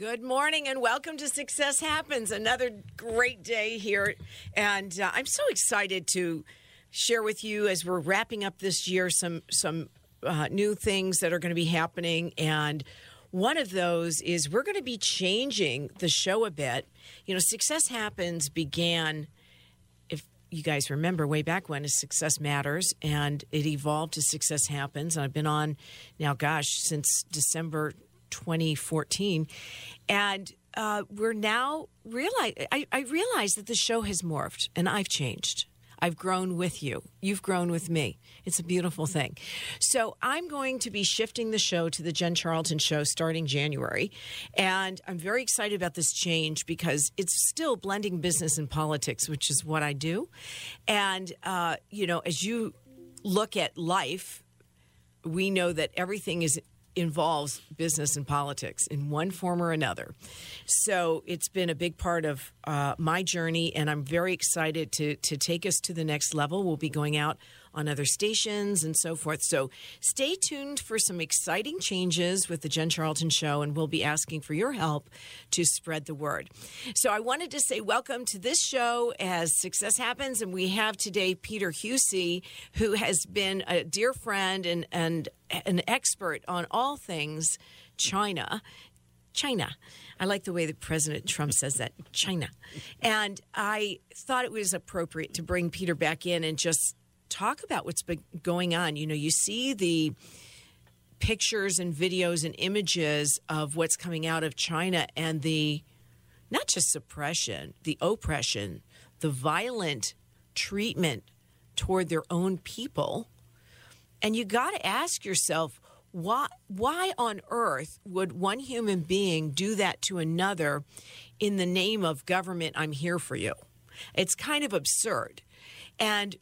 Good morning and welcome to Success Happens. Another great day here. And uh, I'm so excited to share with you as we're wrapping up this year some some uh, new things that are going to be happening and one of those is we're going to be changing the show a bit. You know, Success Happens began if you guys remember way back when is Success Matters and it evolved to Success Happens. And I've been on now gosh since December 2014. And uh, we're now realize I, I realize that the show has morphed and I've changed. I've grown with you. You've grown with me. It's a beautiful thing. So I'm going to be shifting the show to the Jen Charlton show starting January. And I'm very excited about this change because it's still blending business and politics, which is what I do. And, uh, you know, as you look at life, we know that everything is involves business and politics in one form or another. So it's been a big part of uh, my journey, and I'm very excited to to take us to the next level. We'll be going out on other stations and so forth. So stay tuned for some exciting changes with the Jen Charlton Show, and we'll be asking for your help to spread the word. So I wanted to say welcome to this show as success happens, and we have today Peter Huessy, who has been a dear friend and and an expert on all things China. China. I like the way that President Trump says that, China. And I thought it was appropriate to bring Peter back in and just talk about what's been going on. You know, you see the pictures and videos and images of what's coming out of China and the not just suppression, the oppression, the violent treatment toward their own people. And you got to ask yourself, why why on earth would one human being do that to another in the name of government I'm here for you? It's kind of absurd. And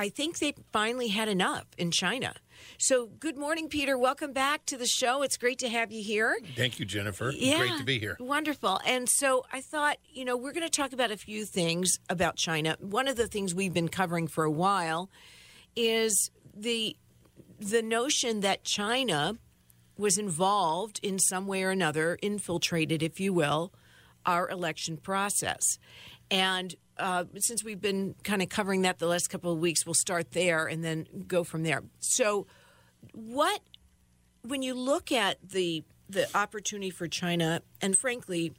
I think they finally had enough in China. So, good morning, Peter. Welcome back to the show. It's great to have you here. Thank you, Jennifer. Yeah, Great to be here. Wonderful. And so, I thought, you know, we're going to talk about a few things about China. One of the things we've been covering for a while is the the notion that China was involved in some way or another, infiltrated, if you will, our election process. And uh, since we've been kind of covering that the last couple of weeks, we'll start there and then go from there. So, what when you look at the the opportunity for China and frankly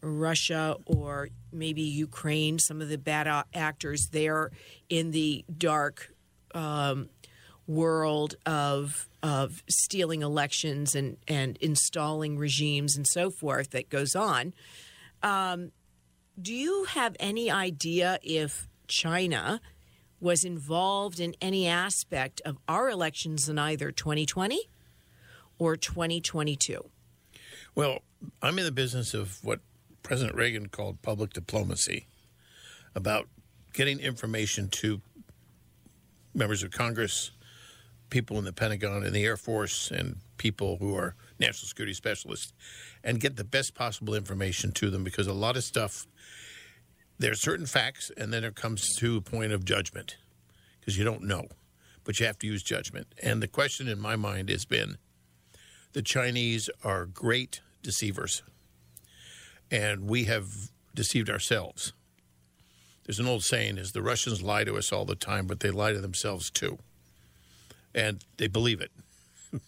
Russia or maybe Ukraine, some of the bad actors there in the dark um, world of of stealing elections and and installing regimes and so forth that goes on. Um, do you have any idea if China was involved in any aspect of our elections in either 2020 or 2022? Well, I'm in the business of what President Reagan called public diplomacy about getting information to members of Congress, people in the Pentagon and the Air Force, and people who are national security specialists, and get the best possible information to them because a lot of stuff there are certain facts, and then it comes to a point of judgment because you don't know, but you have to use judgment. And the question in my mind has been the Chinese are great deceivers, and we have deceived ourselves. There's an old saying is the Russians lie to us all the time, but they lie to themselves too. And they believe it.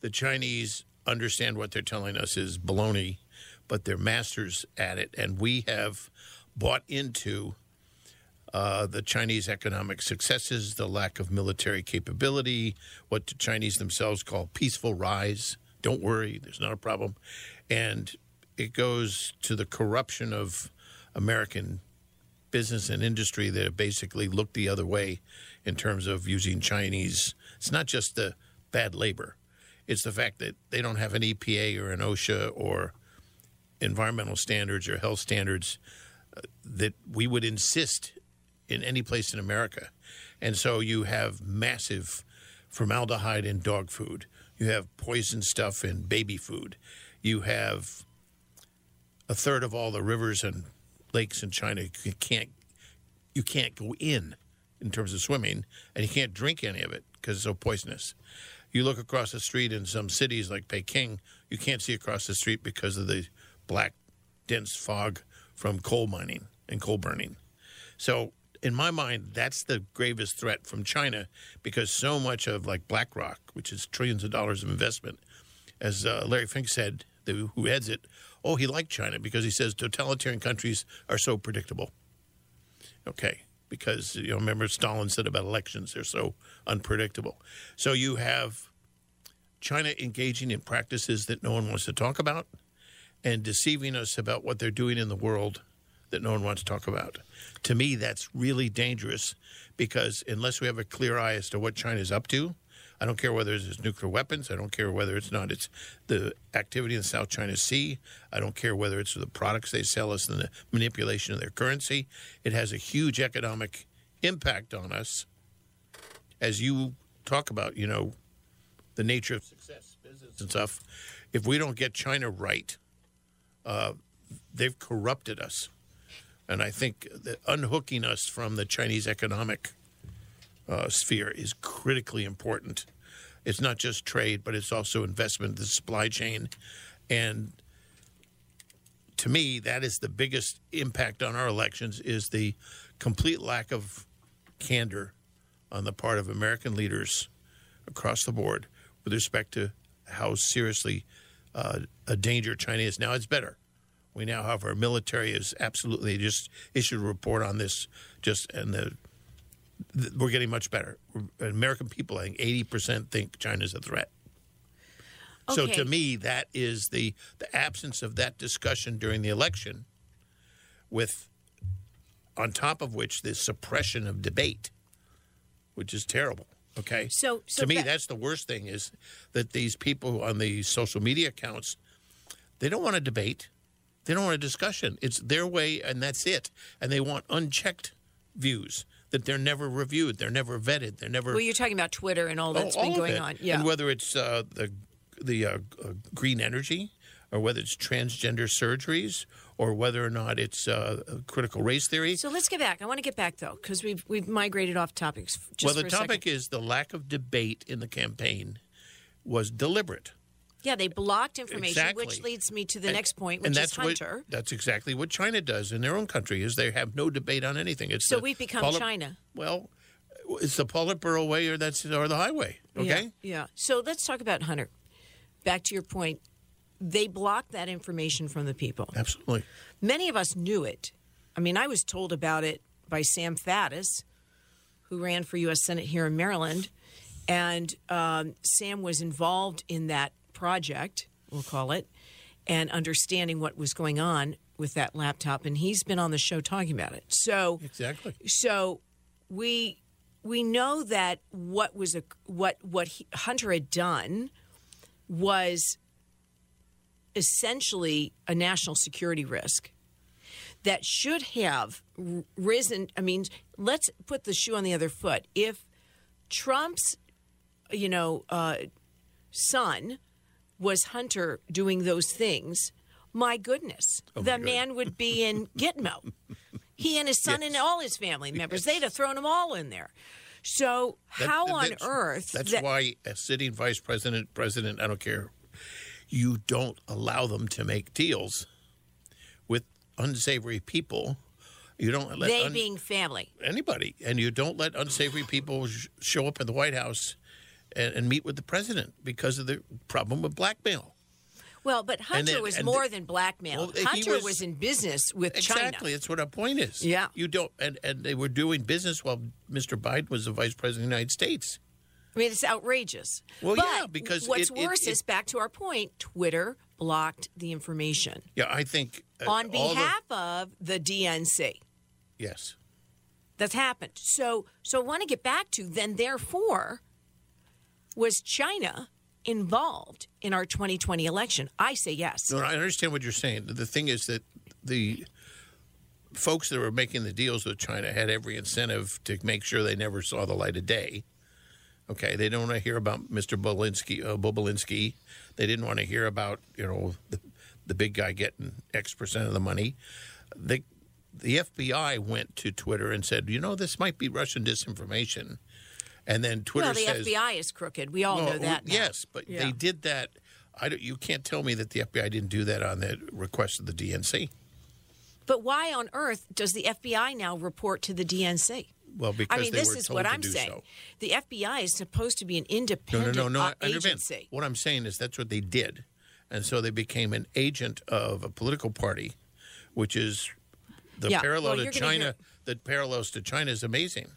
the Chinese understand what they're telling us is baloney, but they're masters at it. And we have bought into uh, the Chinese economic successes, the lack of military capability, what the Chinese themselves call peaceful rise. Don't worry, there's not a problem. And it goes to the corruption of American business and industry that basically look the other way in terms of using Chinese. It's not just the bad labor, it's the fact that they don't have an EPA or an OSHA or environmental standards or health standards uh, that we would insist in any place in America. And so you have massive formaldehyde in dog food. You have poison stuff in baby food. You have a third of all the rivers and lakes in China you can't you can't go in in terms of swimming, and you can't drink any of it because it's so poisonous. You look across the street in some cities like Peking, you can't see across the street because of the black, dense fog from coal mining and coal burning. So, in my mind, that's the gravest threat from China because so much of like BlackRock, which is trillions of dollars of investment, as uh, Larry Fink said, the, who heads it, oh, he liked China because he says totalitarian countries are so predictable. Okay, because you know, remember Stalin said about elections, they're so unpredictable. So you have China engaging in practices that no one wants to talk about and deceiving us about what they're doing in the world that no one wants to talk about. To me, that's really dangerous because unless we have a clear eye as to what China's up to, I don't care whether it's nuclear weapons. I don't care whether it's not. It's the activity in the South China Sea. I don't care whether it's the products they sell us and the manipulation of their currency. It has a huge economic impact on us. As you talk about, you know, the nature of success, business, and stuff. If we don't get China right, uh, they've corrupted us. And I think unhooking us from the Chinese economic uh, sphere is critically important. It's not just trade, but it's also investment in the supply chain. And to me, that is the biggest impact on our elections is the complete lack of candor on the part of American leaders across the board with respect to how seriously uh, a danger China is. Now it's better. We now have our military is absolutely just issued a report on this. Just and the we're getting much better. American people, I think, eighty percent think China's a threat. So to me, that is the the absence of that discussion during the election, with on top of which the suppression of debate, which is terrible. Okay, So- so to me, that- that's the worst thing is that these people on the social media accounts, they don't want to debate, they don't want a discussion. It's their way, and that's it. And they want unchecked views that they're never reviewed, they're never vetted, they're never Well, you're talking about Twitter and all that's Oh, all been going on. Yeah. And whether it's uh, the the uh, uh, green energy, or whether it's transgender surgeries, or whether or not it's uh, critical race theory. so let's get back. I want to get back though because we've we've migrated off topics. Just well, the topic second. is the lack of debate in the campaign was deliberate. Yeah, they blocked information, Exactly. which leads me to the And- next point, which is Hunter. What, that's exactly what China does in their own country. Is they have no debate on anything. It's So we've become China. Well, it's the Politburo way, or that's or the highway. Okay. Yeah, yeah. So let's talk about Hunter. Back to your point, they blocked that information from the people. Absolutely. Many of us knew it. I mean, I was told about it by Sam Faddis, who ran for U.S. Senate here in Maryland. And um, Sam was involved in that project, we'll call it, and understanding what was going on with that laptop. And he's been on the show talking about it. So, Exactly. so we we know that what was a what what he, Hunter had done was essentially a national security risk that should have risen. I mean, let's put the shoe on the other foot. If Trump's, you know, uh, son was Hunter doing those things, my goodness, oh, the Oh, God. man would be in Gitmo. he and his son and all his family members, they'd have thrown them all in there. So, That- how on earth? That's that- why a sitting vice president, president, I don't care, you don't allow them to make deals with unsavory people. You don't let they being family. anybody, and you don't let unsavory people sh- show up at the White House and, and meet with the president because of the problem with blackmail. Well, but Hunter then- was more the- than blackmail. Well, Hunter was- was, in business with Exactly, China. Exactly, that's what our point is. Yeah. you don't, and and they were doing business while Mr. Biden was the vice president of the United States. I mean, it's outrageous. Well, but yeah, because what's it- it- worse it- is back to our point. Twitter blocked the information Yeah, I think uh, on all the- behalf of the DNC. yes. That's happened. So, so I want to get back to then. Therefore, was China involved in our 2020 election? I say yes. No, I understand what you're saying. The thing is that the folks that were making the deals with China had every incentive to make sure they never saw the light of day. Okay, they don't want to hear about Mr. Bolinski, uh, Bobulinski. They didn't want to hear about you know the, the big guy getting X percent of the money. They, the FBI went to Twitter and said, you know, this might be Russian disinformation, And then Twitter well, the says, FBI is crooked. We all Well, know that. now. Yes, but Yeah. they did that. I don't, you can't tell me that the FBI didn't do that on the request of the DNC. But why on earth does the FBI now report to the DNC? Well, because I mean, this is what I'm saying. so. The FBI is supposed to be an No, no, independent no, no. uh, agency. What I'm saying is that's what they did, and so they became an agent of a political party, which is the Yeah, parallel well, to China. hear- The parallels to China is amazing.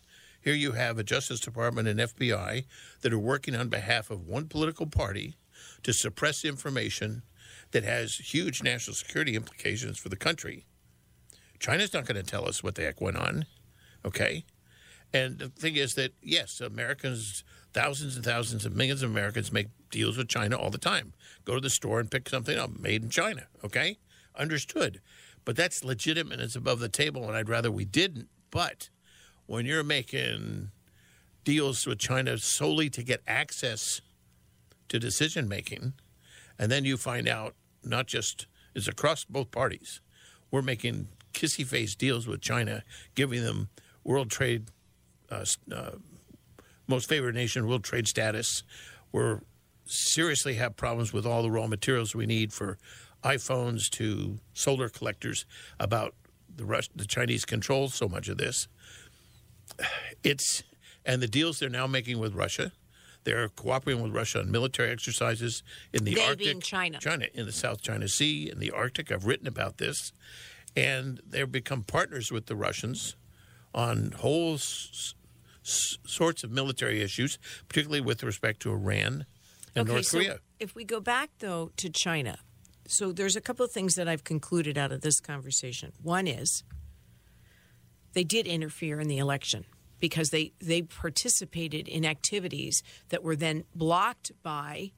Here you have a Justice Department and FBI that are working on behalf of one political party to suppress information that has huge national security implications for the country. China's not going to tell us what the heck went on, okay? And the thing is that yes, Americans, thousands and thousands of millions of Americans make deals with China all the time. Go to the store and pick something up made in China. Okay, understood. But that's legitimate. It's above the table, and I'd rather we didn't. But when you're making deals with China solely to get access to decision making, and then you find out not just it's across both parties, we're making kissy face deals with China, giving them world trade uh, uh, most favored nation world trade status. We're seriously have problems with all the raw materials we need for iPhones to solar collectors. About the the Chinese control so much of this. It's and the deals they're now making with Russia. They're cooperating with Russia on military exercises in the They Arctic, China. China in the South China Sea, in the Arctic. I've written about this, and they've become partners with the Russians on whole s- s- sorts of military issues, particularly with respect to Iran and okay, North so Korea. if we go back though to China, so there's a couple of things that I've concluded out of this conversation. One is they did interfere in the election because they they participated in activities that were then blocked by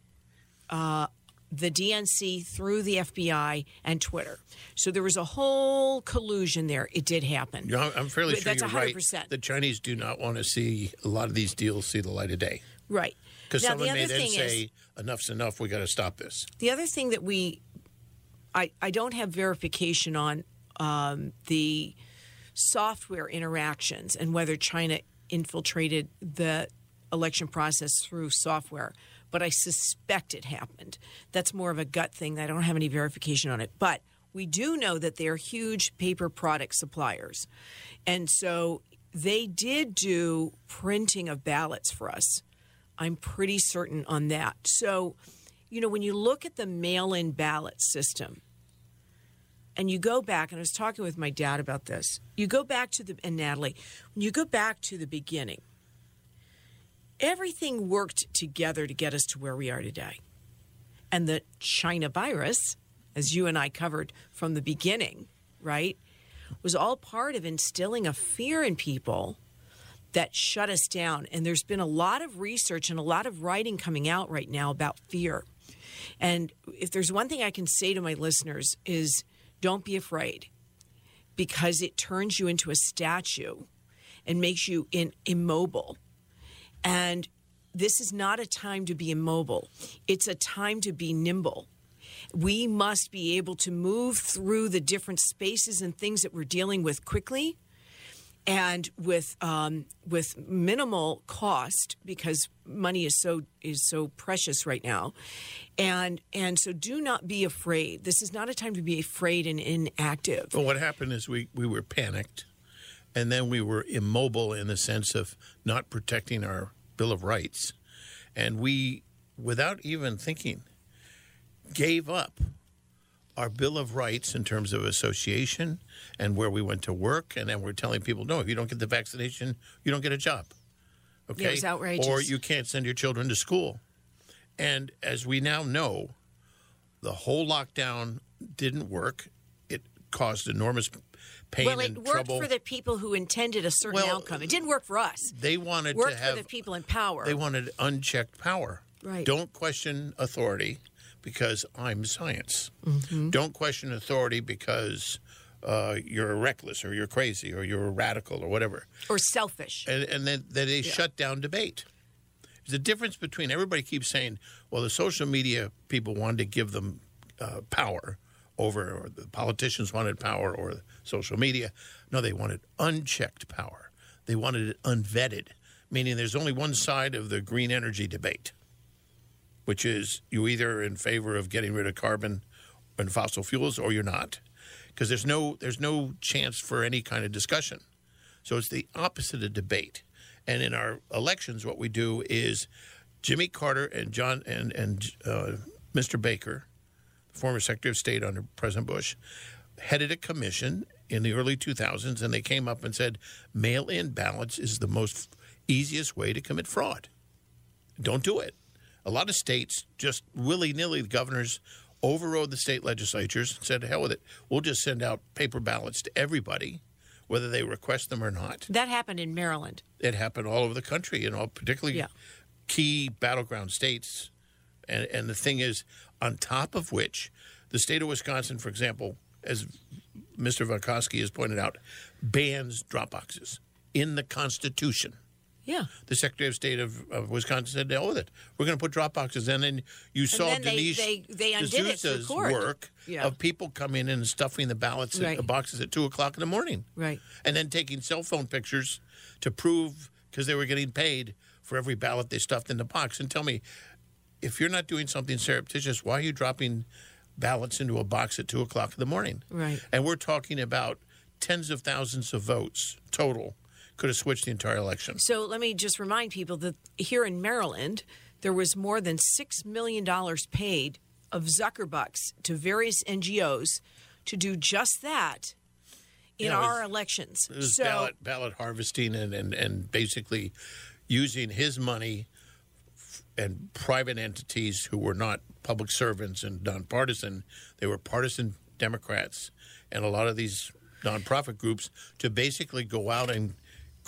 uh, the DNC through the FBI and Twitter. So there was a whole collusion there. It did happen. You know, I'm fairly But sure that's you're right. 100%. The Chinese do not want to see a lot of these deals see the light of day Right. because someone the may then say is, enough's enough. We got to stop this. The other thing that we, I, I don't have verification on um, the software interactions and whether China infiltrated the election process through software, but I suspect it happened. That's more of a gut thing. I don't have any verification on it. But we do know that they're huge paper product suppliers. And so they did do printing of ballots for us. I'm pretty certain on that. So, you know, when you look at the mail in ballot system, and you go back, and I was talking with my dad about this, you go back to the, and Natalie, when you go back to the beginning, everything worked together to get us to where we are today. And the China virus, as you and I covered from the beginning, right, was all part of instilling a fear in people that shut us down. And there's been a lot of research and a lot of writing coming out right now about fear. And if there's one thing I can say to my listeners is don't be afraid because it turns you into a statue and makes you in, immobile. And this is not a time to be immobile. It's a time to be nimble. We must be able to move through the different spaces and things that we're dealing with quickly and with um, with minimal cost because money is so is so precious right now, and and so do not be afraid. This is not a time to be afraid and inactive. But what happened is we, we were panicked, and then we were immobile in the sense of not protecting our Bill of Rights. And we, without even thinking, gave up our Bill of Rights in terms of association and where we went to work. And then we're telling people, no, if you don't get the vaccination, you don't get a job. Okay? it was outrageous. Or you can't send your children to school. And as we now know, the whole lockdown didn't work. It caused enormous pain Well, it worked trouble. for the people who intended a certain Well, outcome. It didn't work for us. they wanted It worked to have for the people in power. they wanted unchecked power. Right. Don't question authority because I'm science. Mm-hmm. Don't question authority because uh, you're reckless or you're crazy or you're a radical or whatever. or selfish. And, and then, then they shut down debate. There's a difference between everybody keeps saying, well, the social media people wanted to give them uh, power over, or the politicians wanted power, or social media. No, they wanted unchecked power. They wanted it unvetted meaning there's only one side of the green energy debate, which is you either in favor of getting rid of carbon and fossil fuels or you're not, because there's no there's no chance for any kind of discussion. So it's the opposite of debate. And in our elections, what we do is Jimmy Carter and John and and uh, Mr. Baker, former Secretary of State under President Bush, headed a commission in the early 2000s, and they came up and said mail-in ballots is the most easiest way to commit fraud. Don't do it. A lot of states just willy-nilly, the governors overrode the state legislatures and said, hell with it. We'll just send out paper ballots to everybody, whether they request them or not. That happened in Maryland. It happened all over the country, you know, particularly Yeah. key battleground states. And, and the thing is, on top of which, the state of Wisconsin, for example, as Mr. Vakowski has pointed out, bans drop boxes in the Constitution. Yeah. The Secretary of State of, of Wisconsin said, oh, "Deal with it. We're going to put drop boxes." And then you saw then Dinesh they- they undid it for D'Souza's court. work Yeah. of people coming in and stuffing the ballots in Right. the boxes at two o'clock in the morning, Right. and then taking cell phone pictures to prove because they were getting paid for every ballot they stuffed in the box. And tell me, if you're not doing something surreptitious, why are you dropping ballots into a box at two o'clock in the morning? Right. And we're talking about tens of thousands of votes total could have switched the entire election. So let me just remind people that here in Maryland, there was more than $6 million paid of Zuckerbucks to various NGOs to do just that in Yeah, was- our elections. It was so, ballot ballot harvesting and, and, and basically using his money f- and private entities who were not public servants and nonpartisan. They were partisan Democrats and a lot of these nonprofit groups to basically go out and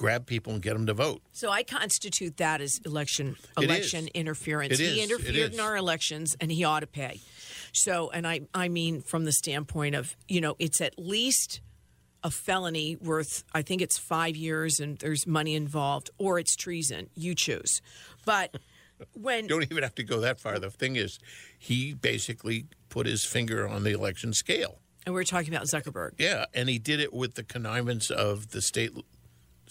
grab people and get them to vote. so I constitute that as election election interference. It he is. Interfered in our elections and he ought to pay. So, and I, I mean from the standpoint of, you know, it's at least a felony worth, I think it's five years and there's money involved, or it's treason. You choose. But when you Don't even have to go that far. The thing is, he basically put his finger on the election scale. and we're talking about Zuckerberg, Yeah, and he did it with the connivance of the state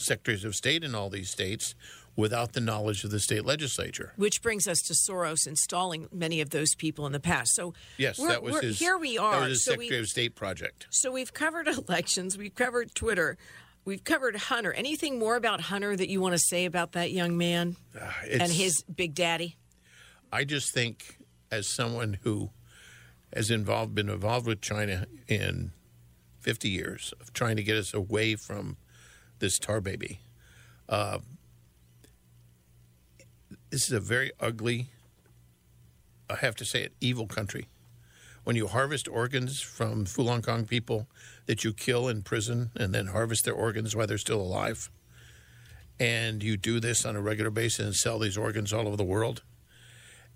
secretaries of state in all these states without the knowledge of the state legislature. which brings us to Soros installing many of those people in the past. So Yes, that was his. Here we are. That was his so Secretary we, of State project. so we've covered elections. We've covered Twitter. We've covered Hunter. Anything more about Hunter that you want to say about that young man ah, and his big daddy? I just think, as someone who has involved, been involved with China in 50 years of trying to get us away from this tar baby, uh, this is a very ugly, I have to say it, evil country. When you harvest organs from Falun Gong people that you kill in prison and then harvest their organs while they're still alive, and you do this on a regular basis and sell these organs all over the world,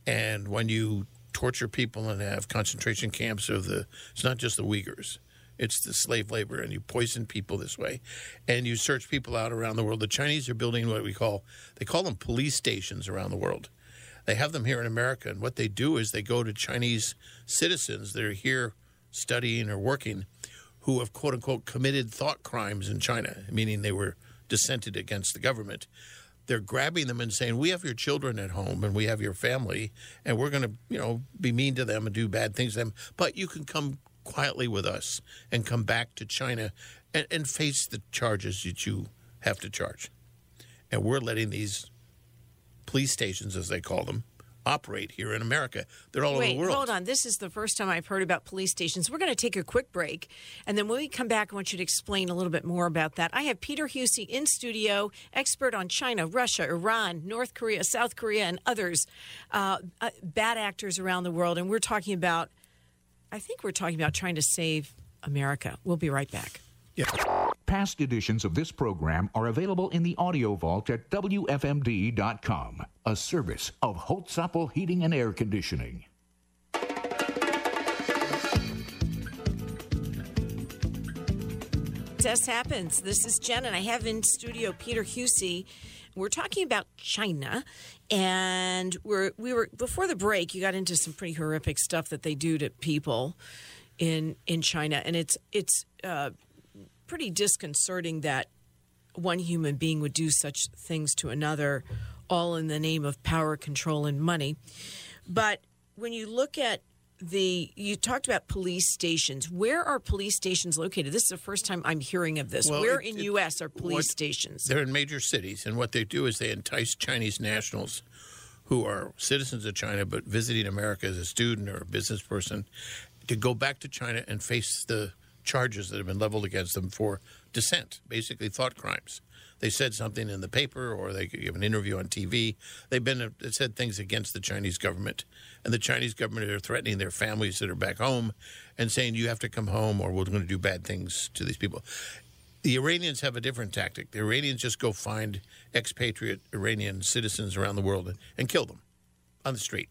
and when you torture people and have concentration camps of the, it's not just the Uyghurs, it's the slave labor, and you poison people this way, and you search people out around the world. The Chinese are building what we call, they call them police stations around the world. They have them here in America, and what they do is they go to Chinese citizens that are here studying or working who have quote unquote committed thought crimes in China, meaning they were dissented against the government they're grabbing them and saying, "We have your children at home and we have your family, and we're going to, you know, be mean to them and do bad things to them. But you can come quietly with us and come back to China and, and face the charges that you have to charge." And we're letting these police stations, as they call them, operate here in America. They're all over Wait, the world. hold on. This is the first time I've heard about police stations. We're going to take a quick break. And then when we come back, I want you to explain a little bit more about that. I have Peter Huessy in studio, expert on China, Russia, Iran, North Korea, South Korea, and others, uh, uh, bad actors around the world. And we're talking about, I think we're talking about trying to save America. We'll be right back. Past editions of this program are available in the audio vault at WFMD.com, a service of Holtzapfel Heating and Air Conditioning. Test happens. This is Jen, and I have in studio Peter Huessy. We're talking about China, and we're we were before the break. You got into some pretty horrific stuff that they do to people in in China, and it's it's uh, pretty disconcerting that one human being would do such things to another, all in the name of power, control, and money. But when you look at the you talked about police stations. Where are police stations located? This is the first time I'm hearing of this. Well, Where it- in it- U.S. are police what- stations? They're in major cities, and what they do is they entice Chinese nationals who are citizens of China but visiting America as a student or a business person to go back to China and face the charges that have been leveled against them for dissent, basically thought crimes. They said something in the paper or they give an interview on TV. They've been said things against the Chinese government, and the Chinese government are threatening their families that are back home and saying you have to come home or we're going to do bad things to these people. The Iranians have a different tactic. The Iranians just go find expatriate Iranian citizens around the world and, kill them on the street.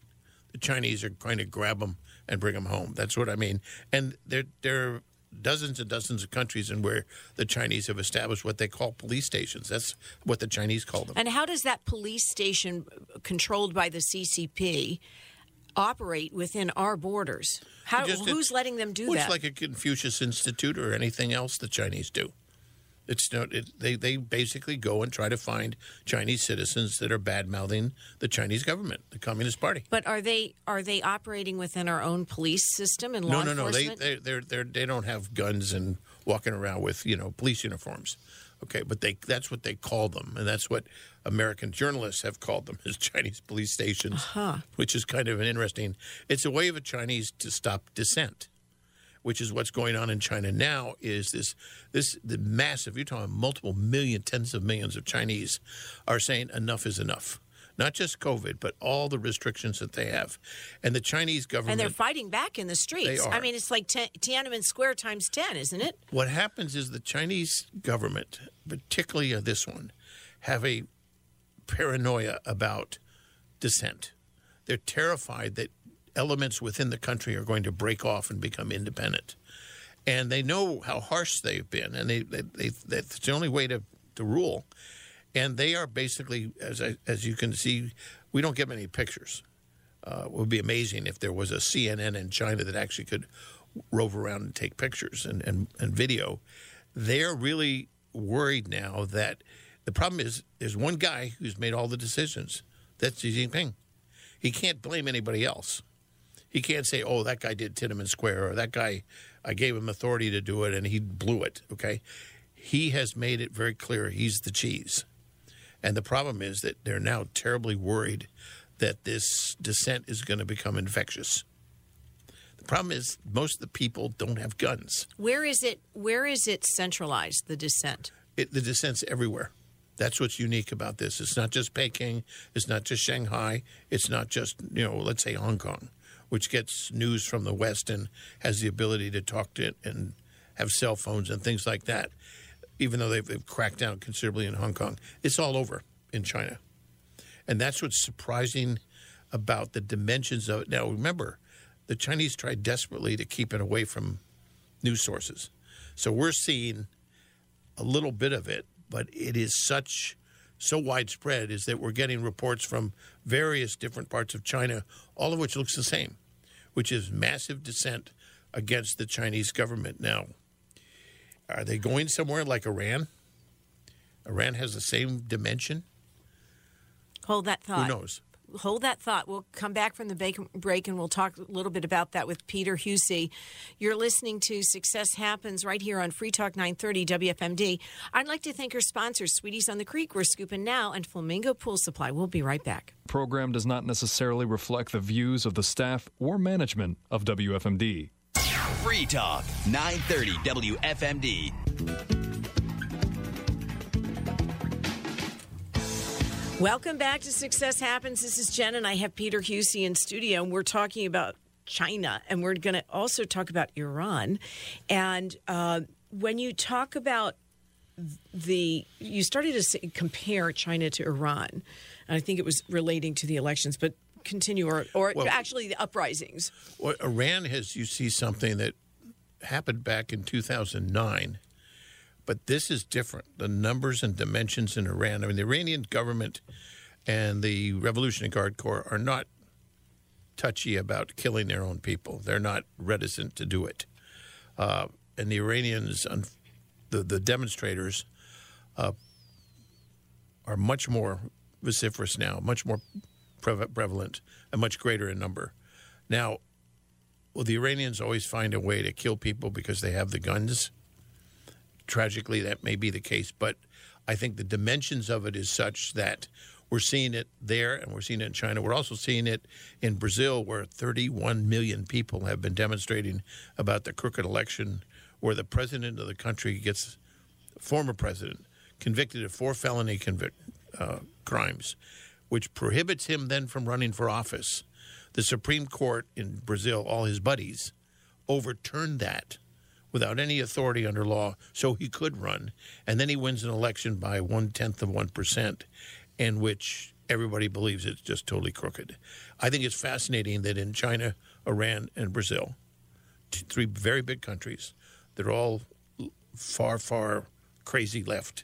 The Chinese are going to grab them and bring them home. That's what I mean. And there are dozens and dozens of countries and where the Chinese have established what they call police stations. That's what the Chinese call them. And how does that police station, controlled by the CCP, operate within our borders? How, Just- who's letting them do Well, that? It's like a Confucius Institute or anything else the Chinese do. It's not. It, they they basically go and try to find Chinese citizens that are bad mouthing the Chinese government, the Communist Party. but are they are they operating within our own police system and law no, no, no. They enforcement? they they're, they're, they don't have guns and walking around with you know police uniforms. Okay, but they that's what they call them, and that's what American journalists have called them as Chinese police stations, uh-huh. which is kind of an interesting. It's a way of a Chinese to stop dissent, which is what's going on in China now. Is this this the massive? You're talking multiple million, tens of millions of Chinese are saying enough is enough. Not just COVID, but all the restrictions that they have, and the Chinese government. and they're fighting back in the streets. They I mean, it's like Ti- Tiananmen Square times ten, isn't it? What happens is the Chinese government, particularly uh, this one, have a paranoia about dissent. They're terrified that elements within the country are going to break off and become independent. And they know how harsh they've been, and they, they, they that's the only way to, to rule. And they are basically, as I, as you can see, we don't get many pictures. Uh, it would be amazing if there was a CNN in China that actually could rove around and take pictures and, and, and video. They're really worried now that the problem is there's one guy who's made all the decisions. That's Xi Jinping. He can't blame anybody else. He can't say, "Oh, that guy did Tiananmen Square," or "That guy, I gave him authority to do it and he blew it." Okay, he has made it very clear he's the cheese, and the problem is that they're now terribly worried that this dissent is going to become infectious. The problem is most of the people don't have guns. Where is it? Where is it centralized? The dissent. It, the dissent's everywhere. That's what's unique about this. It's not just Peking. It's not just Shanghai. It's not just you know, let's say Hong Kong, which gets news from the West and has the ability to talk to it and have cell phones and things like that. Even though they've, they've cracked down considerably in Hong Kong, it's all over in China, and that's what's surprising about the dimensions of it. Now, remember, the Chinese tried desperately to keep it away from news sources, so we're seeing a little bit of it, but it is such so widespread is that we're getting reports from various different parts of China, all of which looks the same, which is massive dissent against the Chinese government. Now, are they going somewhere like Iran? Iran has the same dimension. Hold that thought. Who knows? Hold that thought. We'll come back from the break- break and we'll talk a little bit about that with Peter Huessy. You're listening to Success Happens right here on Free Talk 930 WFMD. I'd like to thank our sponsors, Sweeties on the Creek, We're Scooping Now, and Flamingo Pool Supply. We'll be right back. program does not necessarily reflect the views of the staff or management of WFMD. Free Talk, 930 WFMD. Welcome back to Success Happens. This is Jen, and I have Peter Huessy in studio, and we're talking about China, and we're going to also talk about Iran. And uh, when you talk about the, you started to say, compare China to Iran, and I think it was relating to the elections, but continue, or, or Well- actually the uprisings. Well, Iran has, you see something that happened back in 2009, but this is different. The numbers and dimensions in Iran, I mean, the Iranian government and the Revolutionary Guard Corps are not touchy about killing their own people. They're not reticent to do it. Uh, and the Iranians, the, the demonstrators, uh, are much more vociferous now, much more pre- prevalent, and much greater in number. Now, will the Iranians always find a way to kill people because they have the guns? Tragically, that may be the case, but I think the dimensions of it is such that we're seeing it there and we're seeing it in China. We're also seeing it in Brazil, where 31 million people have been demonstrating about the crooked election, where the president of the country gets, former president, convicted of four felony convict, uh, crimes, which prohibits him then from running for office. The Supreme Court in Brazil, all his buddies, overturned that without any authority under law, so he could run. And then he wins an election by one tenth of 1%, in which everybody believes it's just totally crooked. I think it's fascinating that in China, Iran, and Brazil, t- three very big countries, they're all far, far crazy left.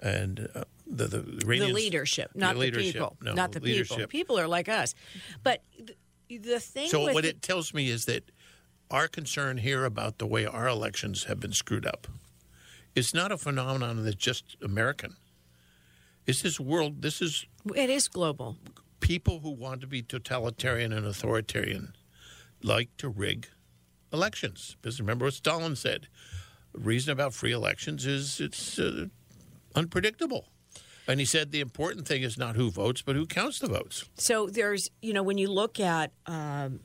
And uh, the, the, the leadership, not the, leadership, people, no, not the people. leadership. People are like us, but the, the thing. So what it tells me is that our concern here about the way our elections have been screwed up. It's not a phenomenon that's just American. It's this world. This is it is global. people who want to be totalitarian and authoritarian like to rig elections. Because remember what Stalin said: the reason about free elections is it's uh, unpredictable. And he said the important thing is not who votes, but who counts the votes. So there's, you know, when you look at um,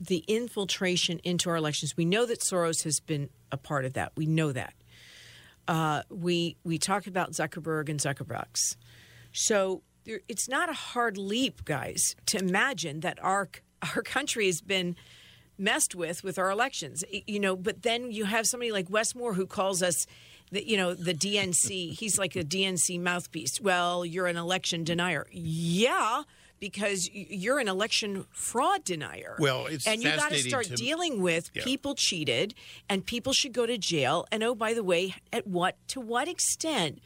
the infiltration into our elections, we know that Soros has been a part of that. We know that. Uh, we we talk about Zuckerberg and Zuckerbucks. So there, it's not a hard leap, guys, to imagine that our our country has been messed with with our elections. You know, but then you have somebody like Wes Moore who calls us the, you know the DNC. He's like a DNC mouthpiece. Well, you're an election denier. Yeah, because you're an election fraud denier. Well, it's and you got to start dealing with Yeah. people cheated and people should go to jail. And oh, by the way, at what to what extent?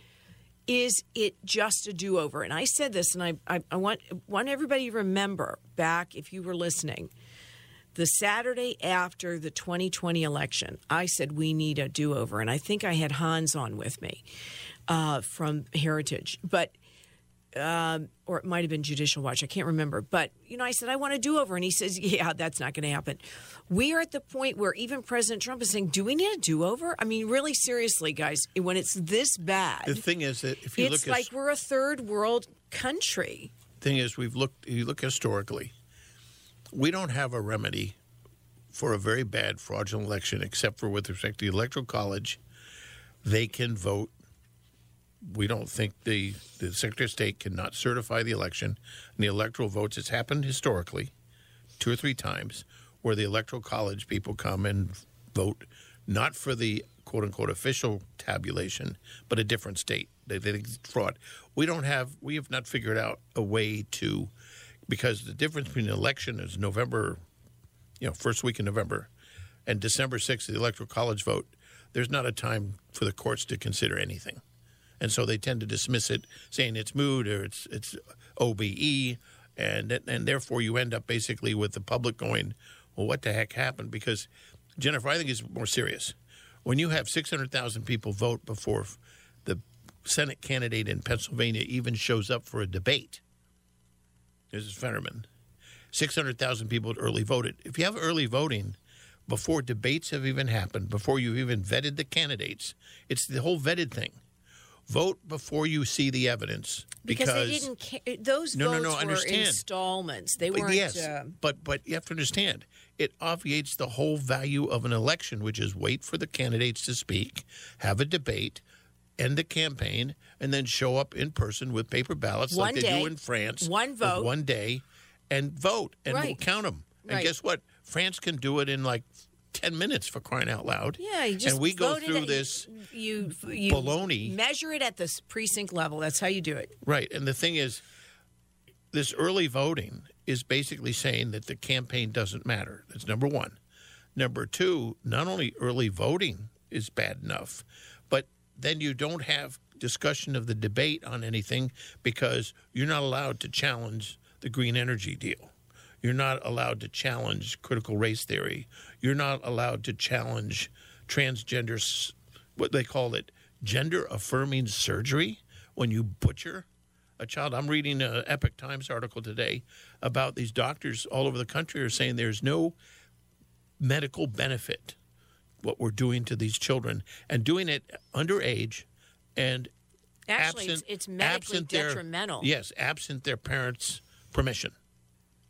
Is it just a do over? And I said this, and I, I, I want want everybody to remember back if you were listening the Saturday after the 2020 election, I said we need a do over. And I think I had Hans on with me uh, from Heritage, but. Um, or it might have been Judicial Watch. I can't remember. But, you know, I said, I want a do over. And he says, Yeah, that's not going to happen. We are at the point where even President Trump is saying, Do we need a do over? I mean, really seriously, guys, when it's this bad, The thing is that if you it's look like at we're a third world country. thing is we've looked you look historically we don't have a remedy for a very bad fraudulent election except for with respect to the electoral college they can vote we don't think the, the secretary of state cannot certify the election and the electoral votes it's happened historically two or three times where the electoral college people come and vote not for the quote unquote official tabulation, but a different state. They, think it's fraud. We don't have, we have not figured out a way to, because the difference between election is November, you know, first week in November, and December 6th, the electoral college vote, there's not a time for the courts to consider anything. And so they tend to dismiss it, saying it's mood or it's it's OBE, and and therefore you end up basically with the public going, well, what the heck happened? Because Jennifer, I think it's more serious. When you have 600,000 people vote before the Senate candidate in Pennsylvania even shows up for a debate, this is Fetterman, 600,000 people early voted. If you have early voting before debates have even happened, before you've even vetted the candidates, it's the whole vetted thing. Vote before you see the evidence Because, they didn't. Ca- those No, no, votes no, were understand. installments. They But weren't. yes, uh, but but you have to understand it obviates the whole value of an election, which is wait for the candidates to speak, have a debate, end the campaign, and then show up in person with paper ballots like they do in France. one vote. one day, and vote, and we'll count them. And Right. guess what? France can do it in like ten minutes for crying out loud. yeah, you just and we go through this. You you baloney. Measure it at the precinct level. That's how you do it. Right. And the thing is, this early voting is basically saying that the campaign doesn't matter. That's number one. Number two, not only early voting is bad enough, but then you don't have discussion of the debate on anything because you're not allowed to challenge the green energy deal. You're not allowed to challenge critical race theory. You're not allowed to challenge transgender, what they call it, gender affirming surgery when you butcher a child. I'm reading an Epoch Times article today about these doctors all over the country are saying there's no medical benefit what we're doing to these children and doing it underage and Actually, absent, it's, it's medically absent their- detrimental. yes, absent their parents' permission.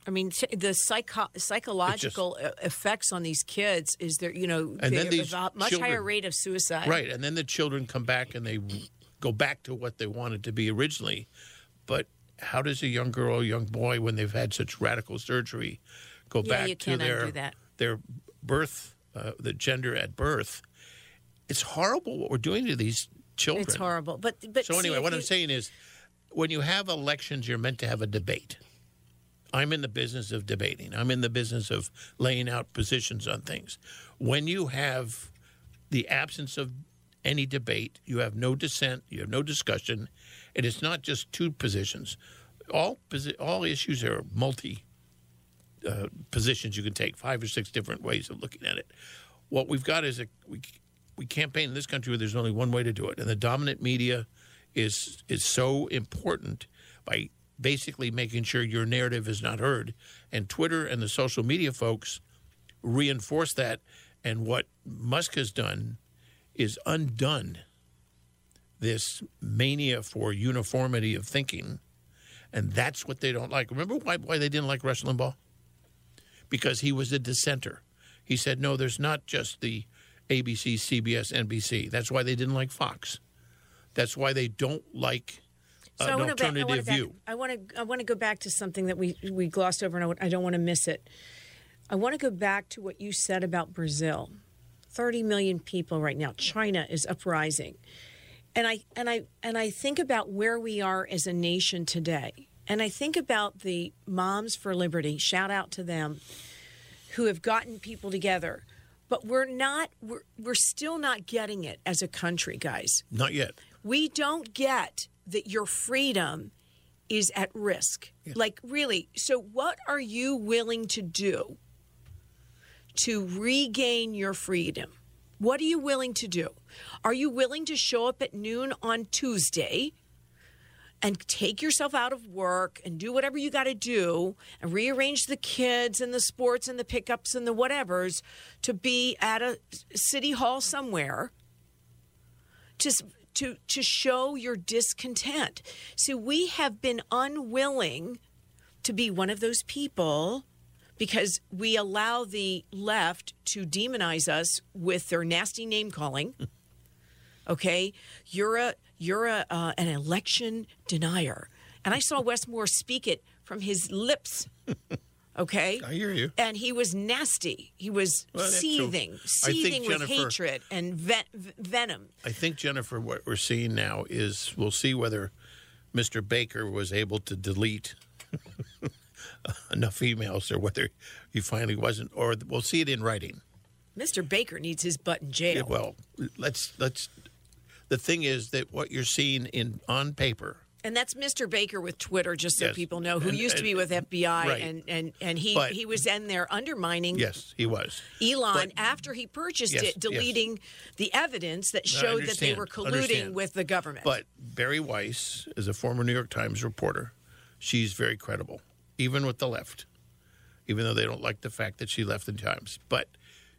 I mean, the psycho- psychological uh effects on these kids is there, you know, And then these much children- higher rate of suicide. Right, and then the children come back and they go back to what they wanted to be originally. But how does a young girl, or young boy, when they've had such radical surgery, go Yeah, back to their their birth, uh, the gender at birth? It's horrible what we're doing to these children. It's horrible. But but So anyway, if what you- I'm saying is, when you have elections, you're meant to have a debate. I'm in the business of debating. I'm in the business of laying out positions on things. When you have the absence of any debate, you have no dissent, you have no discussion, and it's not just two positions. All all issues are multi uh, positions you can take, five or six different ways of looking at it. What we've got is a we we campaign in this country where there's only one way to do it, and the dominant media is is so important by basically making sure your narrative is not heard. And Twitter and the social media folks reinforce that. And what Musk has done is undone this mania for uniformity of thinking. And that's what they don't like. Remember why, why they didn't like Rush Limbaugh? Because he was a dissenter. He said, no, there's not just the ABC, CBS, NBC. That's why they didn't like Fox. That's why they don't like Uh, so an I wanna back- I wanna back- I want to I want to go back to something that we we glossed over, and I I don't want to miss it. I want to go back to what you said about Brazil. Thirty million people right now. China is uprising, and I and I and I think about where we are as a nation today, and I think about the Moms for Liberty. Shout out to them, who have gotten people together. But we're not. We're we're still not getting it as a country, guys Not yet. we don't get that your freedom is at risk. Like, really. So, what are you willing to do to regain your freedom? What are you willing to do? Are you willing to show up at noon on Tuesday and take yourself out of work and do whatever you got to do and rearrange the kids and the sports and the pickups and the whatevers to be at a city hall somewhere? to to to show your discontent. See, we have been unwilling to be one of those people because we allow the left to demonize us with their nasty name calling. Okay, you're a you're a uh, an election denier, and I saw Wes Moore speak it from his lips. Okay, I hear you. and he was nasty. He was Well, seething, seething with Jennifer- hatred and ven- venom. I think, Jennifer, what we're seeing now is we'll see whether Mr. Baker was able to delete enough emails or whether he finally wasn't, or we'll see it in writing. Mr. Baker needs his butt in jail. Yeah, well, let's let's. The thing is that what you're seeing in on paper, and that's Mr. Baker with Twitter, just so Yes. people know, who And- used to be with FBI, right. and and and he But- he was in there undermining yes, he was. Elon But- after he purchased Yes, it, deleting the evidence that showed that they were colluding understand. with the government. But Bari Weiss is a former New York Times reporter. She's very credible, even with the left, even though they don't like the fact that she left the Times. But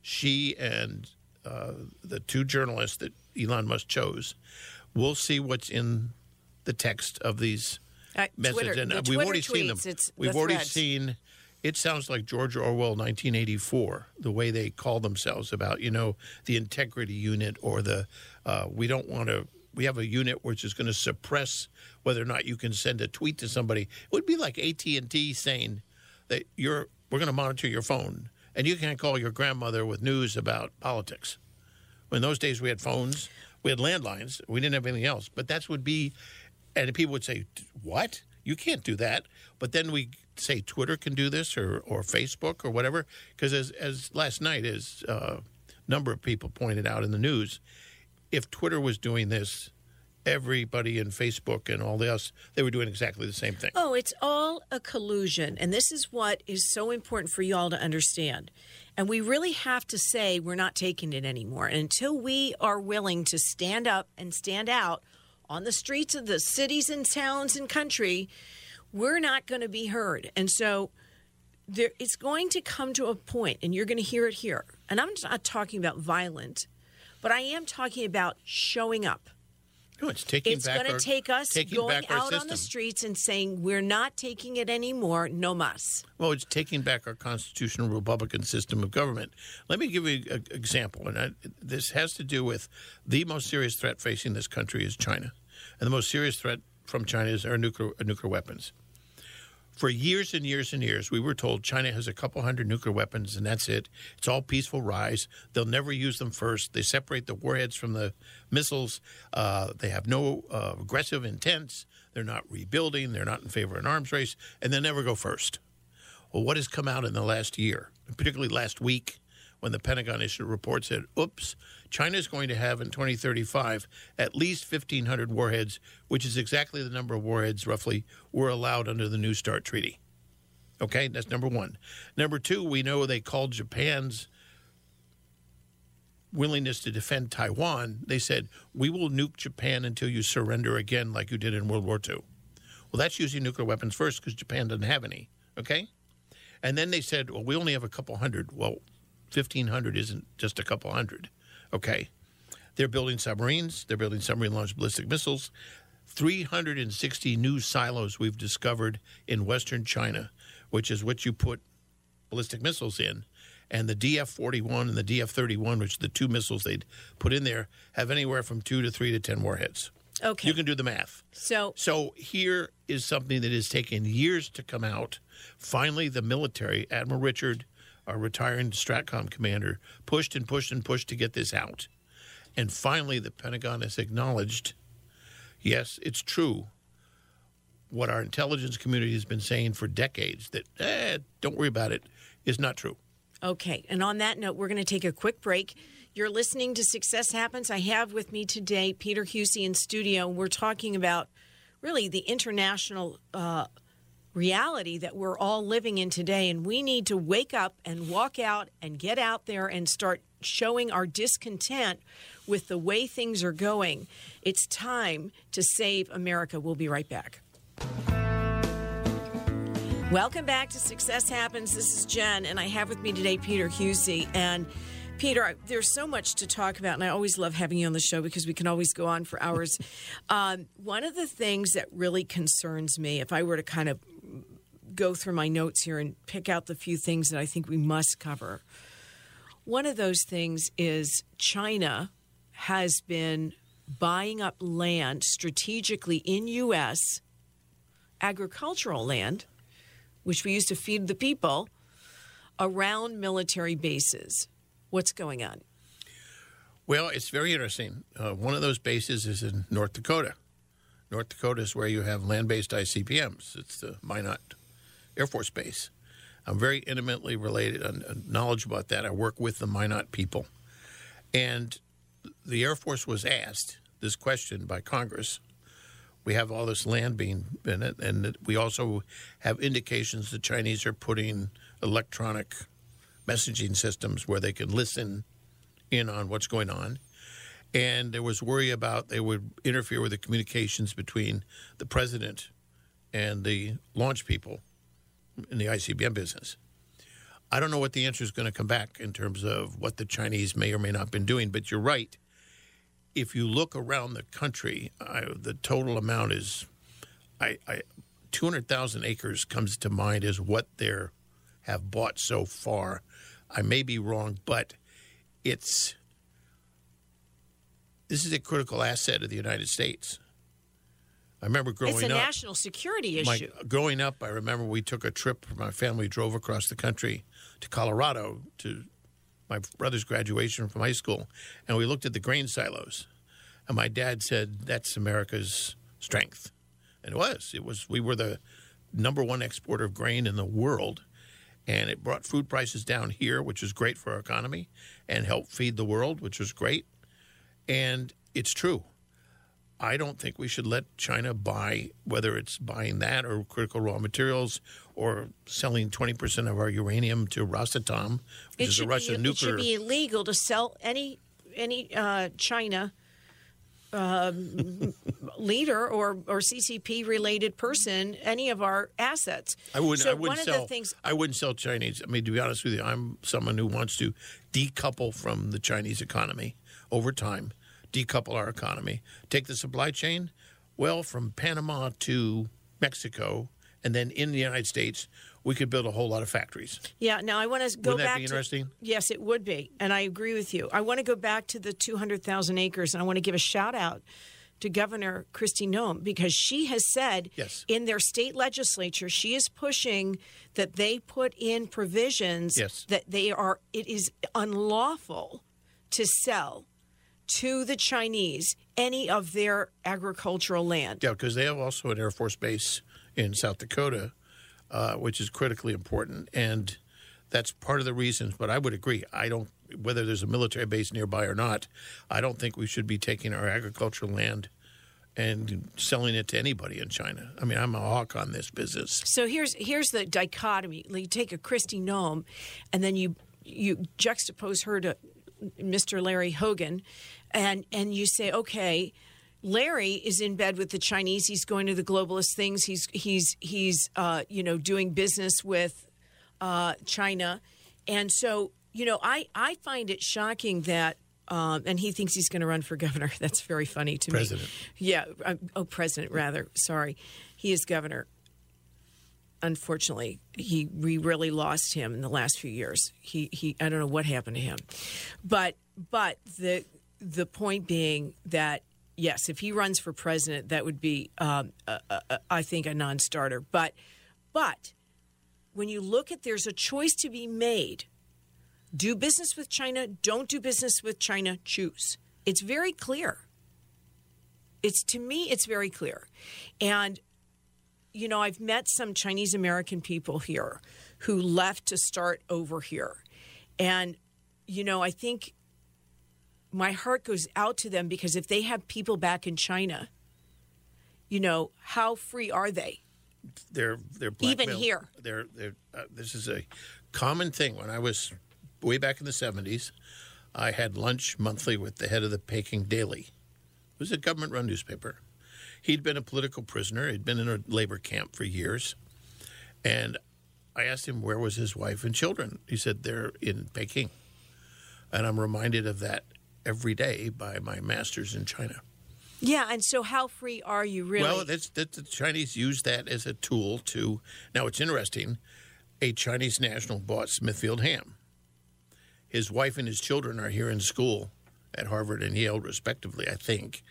she and uh, the two journalists that Elon Musk chose, we'll see what's in the text of these Uh, messages. Twitter- and uh, we've Twitter already seen them. it's We've the already threads. seen. It sounds like George Orwell, 1984, the way they call themselves about, you know, the integrity unit or the, uh, we don't want to, we have a unit which is going to suppress whether or not you can send a tweet to somebody. It would be like AT&T saying that you're, we're going to monitor your phone and you can't call your grandmother with news about politics. In those days, we had phones, we had landlines, we didn't have anything else. But that would be, and people would say, "What? You can't do that." But then we say Twitter can do this, or or Facebook, or whatever. Because as as last night, as a number of people pointed out in the news, if Twitter was doing this, everybody in Facebook and all else, they were doing exactly the same thing. Oh, it's all a collusion. And this is what is so important for y'all to understand. And we really have to say we're not taking it anymore. And until we are willing to stand up and stand out on the streets of the cities and towns and country, we're not going to be heard. And so there, it's going to come to a point, and you're going to hear it here. And I'm not talking about violent, but I am talking about showing up. No, it's taking It's going to take us going out on the streets and saying we're not taking it anymore. No mas. Well, it's taking back our constitutional Republican system of government. Let me give you an example, and I, this has to do with the most serious threat facing this country is China, and the most serious threat from China is our nuclear uh, nuclear weapons. For years and years and years, we were told China has a couple hundred nuclear weapons, and that's it. It's all peaceful rise. They'll never use them first. They separate the warheads from the missiles. Uh, they have no uh, aggressive intents. They're not rebuilding. They're not in favor of an arms race, and they'll never go first. Well, what has come out in the last year, particularly last week, when the Pentagon issued a report said, oops, China is going to have in 2035 at least 1,500 warheads, which is exactly the number of warheads roughly were allowed under the New START Treaty. Okay, that's number one. Number two, we know they called Japan's willingness to defend Taiwan. They said, we will nuke Japan until you surrender again, like you did in World War II. Well, that's using nuclear weapons first because Japan doesn't have any. Okay? And then they said, well, we only have a couple hundred. Well, 1,500 isn't just a couple hundred. Okay. They're building submarines, they're building submarine launched ballistic missiles. 360 new silos we've discovered in Western China, which is what you put ballistic missiles in. And the DF 41 and the DF 31, which are the two missiles they'd put in there, have anywhere from two to three to 10 warheads. Okay. You can do the math. So So here is something that has taken years to come out. Finally, the military, Admiral Richard, our retiring Stratcom commander, pushed and pushed and pushed to get this out. And finally, the Pentagon has acknowledged yes, it's true. What our intelligence community has been saying for decades that, eh, don't worry about it, is not true. Okay. And on that note, we're going to take a quick break. You're listening to Success Happens. I have with me today Peter Huessy in studio. We're talking about really the international uh, reality that we're all living in today. And we need to wake up and walk out and get out there and start showing our discontent with the way things are going. It's time to save America. We'll be right back. Welcome back to Success Happens. This is Jen, and I have with me today Peter Huessy. And Peter, I- there's so much to talk about, and I always love having you on the show because we can always go on for hours. um, one of the things that really concerns me, if I were to kind of go through my notes here and pick out the few things that I think we must cover, one of those things is China has been buying up land strategically in U.S. agricultural land which we use to feed the people, around military bases. What's going on? Well, it's very interesting. Uh, one of those bases is in North Dakota. North Dakota is where you have land based ICBMs. It's the Minot Air Force Base. I'm very intimately related and knowledgeable about that. I work with the Minot people. And the Air Force was asked this question by Congress. We have all this land being in it, and we also have indications the Chinese are putting electronic messaging systems where they can listen in on what's going on. And there was worry about they would interfere with the communications between the president and the launch people in the ICBM business. I don't know what the answer is going to come back in terms of what the Chinese may or may not have been doing, but you're right. If you look around the country, I, the total amount is I, I 200,000 acres comes to mind as what they have bought so far. I may be wrong, but it's this is a critical asset of the United States. I remember growing it's a up. national security my, issue. growing up, I remember we took a trip. My family drove across the country to Colorado to my brother's graduation from high school, and we looked at the grain silos. And my dad said, "That's America's strength," and it was. It was. We were the number one exporter of grain in the world, and it brought food prices down here, which is great for our economy, and helped feed the world, which was great. And it's true. I don't think we should let China buy, whether it's buying that or critical raw materials or selling 20% of our uranium to Rosatom, which is a Russian be, nuclear. It should be illegal to sell any any uh, China um, leader or or CCP related person any of our assets. I wouldn't. So I wouldn't one sell. of the things. I wouldn't sell Chinese. I mean, to be honest with you, I'm someone who wants to decouple from the Chinese economy over time. Decouple our economy. Take the supply chain. Well, from Panama to Mexico, and then in the United States, we could build a whole lot of factories. Yeah. Now I want to go Wouldn't that back. be to- interesting? yes, it would be, and I agree with you. I want to go back to the two hundred thousand acres, and I want to give a shout out to Governor Kristi Noem because she has said Yes. in their state legislature she is pushing that they put in provisions Yes. that they are it is unlawful to sell to the Chinese any of their agricultural land. Yeah, because they have also an Air Force base in South Dakota, uh, which is critically important, and that's part of the reasons. But I would agree. I don't whether there's a military base nearby or not. I don't think we should be taking our agricultural land and selling it to anybody in China. I mean, I'm a hawk on this business. So here's here's the dichotomy. You take a Kristi Noem, and then you you juxtapose her to Mr. Larry Hogan, and and you say, okay, Larry is in bed with the Chinese. He's going to the globalist things. He's he's he's uh, you know doing business with uh, China, and so you know I I find it shocking that. Um, and he thinks he's going to run for governor. That's very funny to President. me. Yeah. uh, Oh, president, rather. Sorry. He is governor unfortunately, he we really lost him in the last few years. He he I don't know what happened to him, but but the the point being that yes, if he runs for president, that would be um, think a non-starter. But but when you look at there's a choice to be made. Do business with China, don't do business with China, choose. It's very clear. It's to me it's very clear. And you know, I've met some Chinese American people here who left to start over here. And, you know, I think my heart goes out to them because if they have people back in China, you know, how free are they? They're they're Even here. They're they're uh, this is a common thing. When I was way back in the '70s, I had lunch monthly with the head of the Peking Daily. It was a government-run newspaper. He'd been a political prisoner. He'd been in a labor camp for years, and I asked him where was his wife and children. He said they're in Peking, and I'm reminded of that every day by my masters in China. Yeah, and so how free are you really? Well, that's, that the Chinese use that as a tool to. Now, it's interesting. A Chinese national bought Smithfield Ham. His wife and his children are here in school at Harvard and Yale, respectively, I think.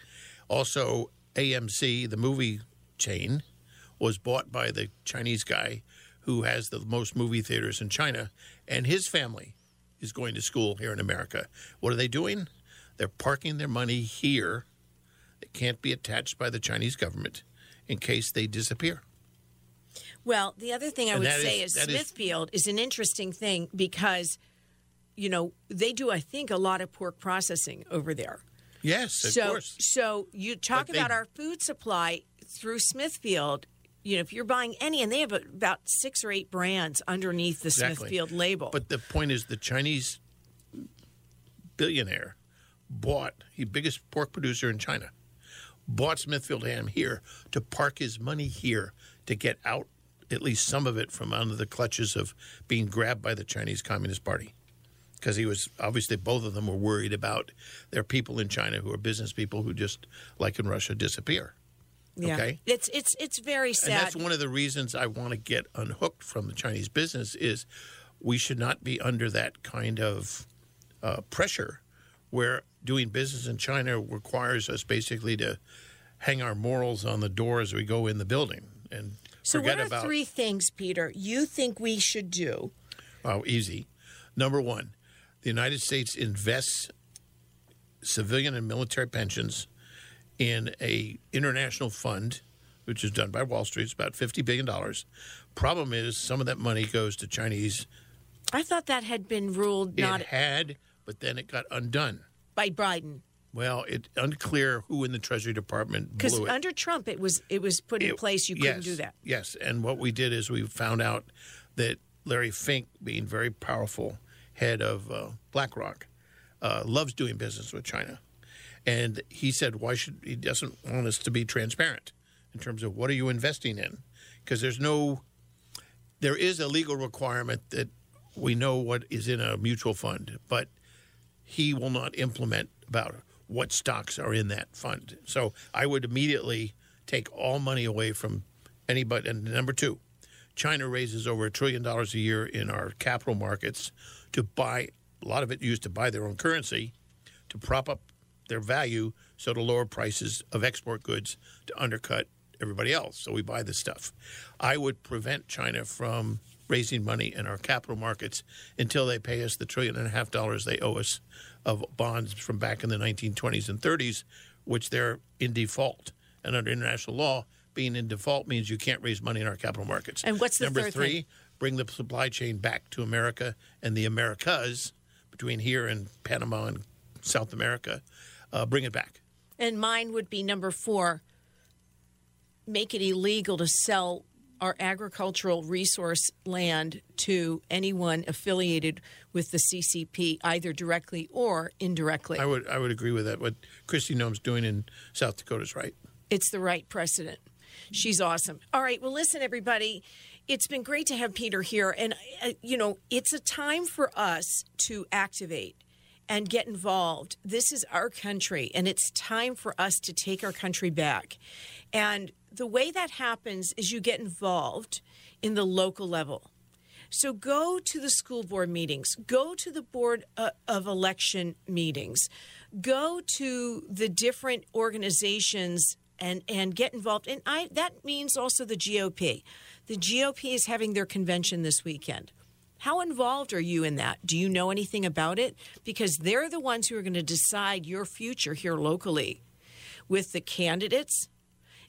Also, AMC, the movie chain, was bought by the Chinese guy who has the most movie theaters in China, and his family is going to school here in America. What are they doing? They're parking their money here that can't be attached by the Chinese government in case they disappear. Well, the other thing I And would say is- is, that is- Smithfield is, an interesting thing because, you know, they do, I think, a lot of pork processing over there. Yes, of so, course. so you talk they- about our food supply through Smithfield. You know, if you're buying any, and they have about six or eight brands underneath the Exactly. Smithfield label. But the point is, the Chinese billionaire bought the biggest pork producer in China, bought Smithfield Ham here to park his money here to get out at least some of it from under the clutches of being grabbed by the Chinese Communist Party. Because he was obviously both of them were worried about their people in China who are business people who just, like in Russia, disappear. yeah. okay. it's it's it's very And sad. that's one of the reasons I want to get unhooked from the Chinese business is we should not be under that kind of uh, pressure where doing business in China requires us basically to hang our morals on the door as we go in the building and so, forget what are about three things, Peter, you think we should do? Oh, easy. Number one, the United States invests civilian and military pensions in a international fund, which is done by Wall Street. It's about fifty billion dollars. Problem is, some of that money goes to Chinese. I thought that had been ruled not. It not had, but then it got undone. by Biden. Well, it's unclear who in the Treasury Department Because under Trump, it was it was put in It- place. You couldn't do that. Yes, and what we did is we found out that Larry Fink, being very powerful head of uh, BlackRock, uh, loves doing business with China, and he said, "Why should he doesn't want us to be transparent in terms of what are you investing in? Because there's no, there is a legal requirement that we know what is in a mutual fund, but he will not implement about what stocks are in that fund. So I would immediately take all money away from anybody. And number two, China raises over a trillion dollars a year in our capital markets to buy a lot of it used to buy their own currency to prop up their value so to lower prices of export goods to undercut everybody else. So we buy this stuff. I would prevent China from raising money in our capital markets until they pay us the trillion and a half dollars they owe us of bonds from back in the 1920s and 30s, which they're in default. And under international law, being in default means you can't raise money in our capital markets. And what's the number third three? thing? Bring the supply chain back to America and the Americas between here and Panama and South America. Uh, bring it back. And mine would be number four make it illegal to sell our agricultural resource land to anyone affiliated with the CCP, either directly or indirectly. I would I would agree with that. What Kristi Noem's doing in South Dakota is right. It's the right precedent. She's awesome. All right. Well, listen, everybody. It's been great to have Peter here. And, uh, you know, it's a time for us to activate and get involved. This is our country, and it's time for us to take our country back. And the way that happens is you get involved in the local level. So go to the school board meetings, go to the board uh, of election meetings, go to the different organizations and and get involved. And I that means also the GOP. The GOP is having their convention this weekend. How involved are you in that? Do you know anything about it? Because they're the ones who are going to decide your future here locally with the candidates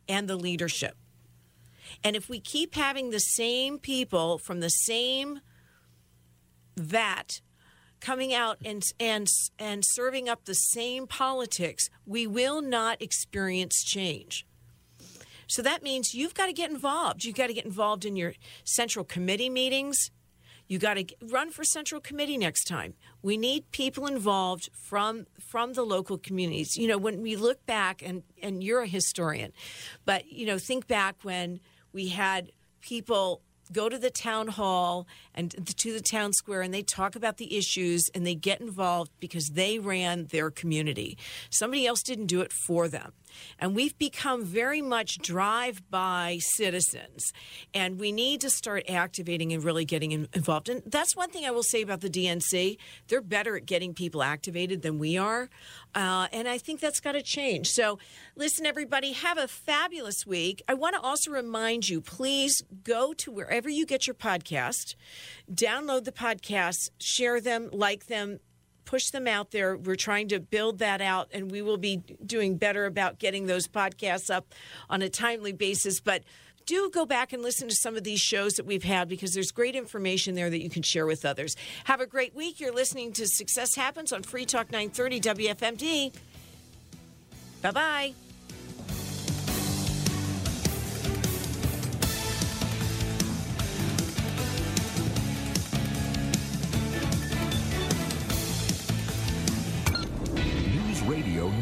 and the leadership. And if we keep having the same people from the same vat coming out and and and serving up the same politics, we will not experience change. So that means you've got to get involved. You've got to get involved in your central committee meetings. You got to run for central committee next time. We need people involved from from the local communities. You know, when we look back and and you're a historian, but you know, think back when we had people go to the town hall and to the town square and they talk about the issues and they get involved because they ran their community. Somebody else didn't do it for them. And we've become very much drive by citizens. And we need to start activating and really getting involved. And that's one thing I will say about the DNC. They're better at getting people activated than we are. Uh, and I think that's got to change. So, listen, everybody, have a fabulous week. I want to also remind you please go to wherever you get your podcast, download the podcasts, share them, like them, push them out there. We're trying to build that out, and we will be doing better about getting those podcasts up on a timely basis. But do go back and listen to some of these shows that we've had because there's great information there that you can share with others. Have a great week. You're listening to Success Happens on Free Talk 930 WFMD. Bye bye. Radio 9.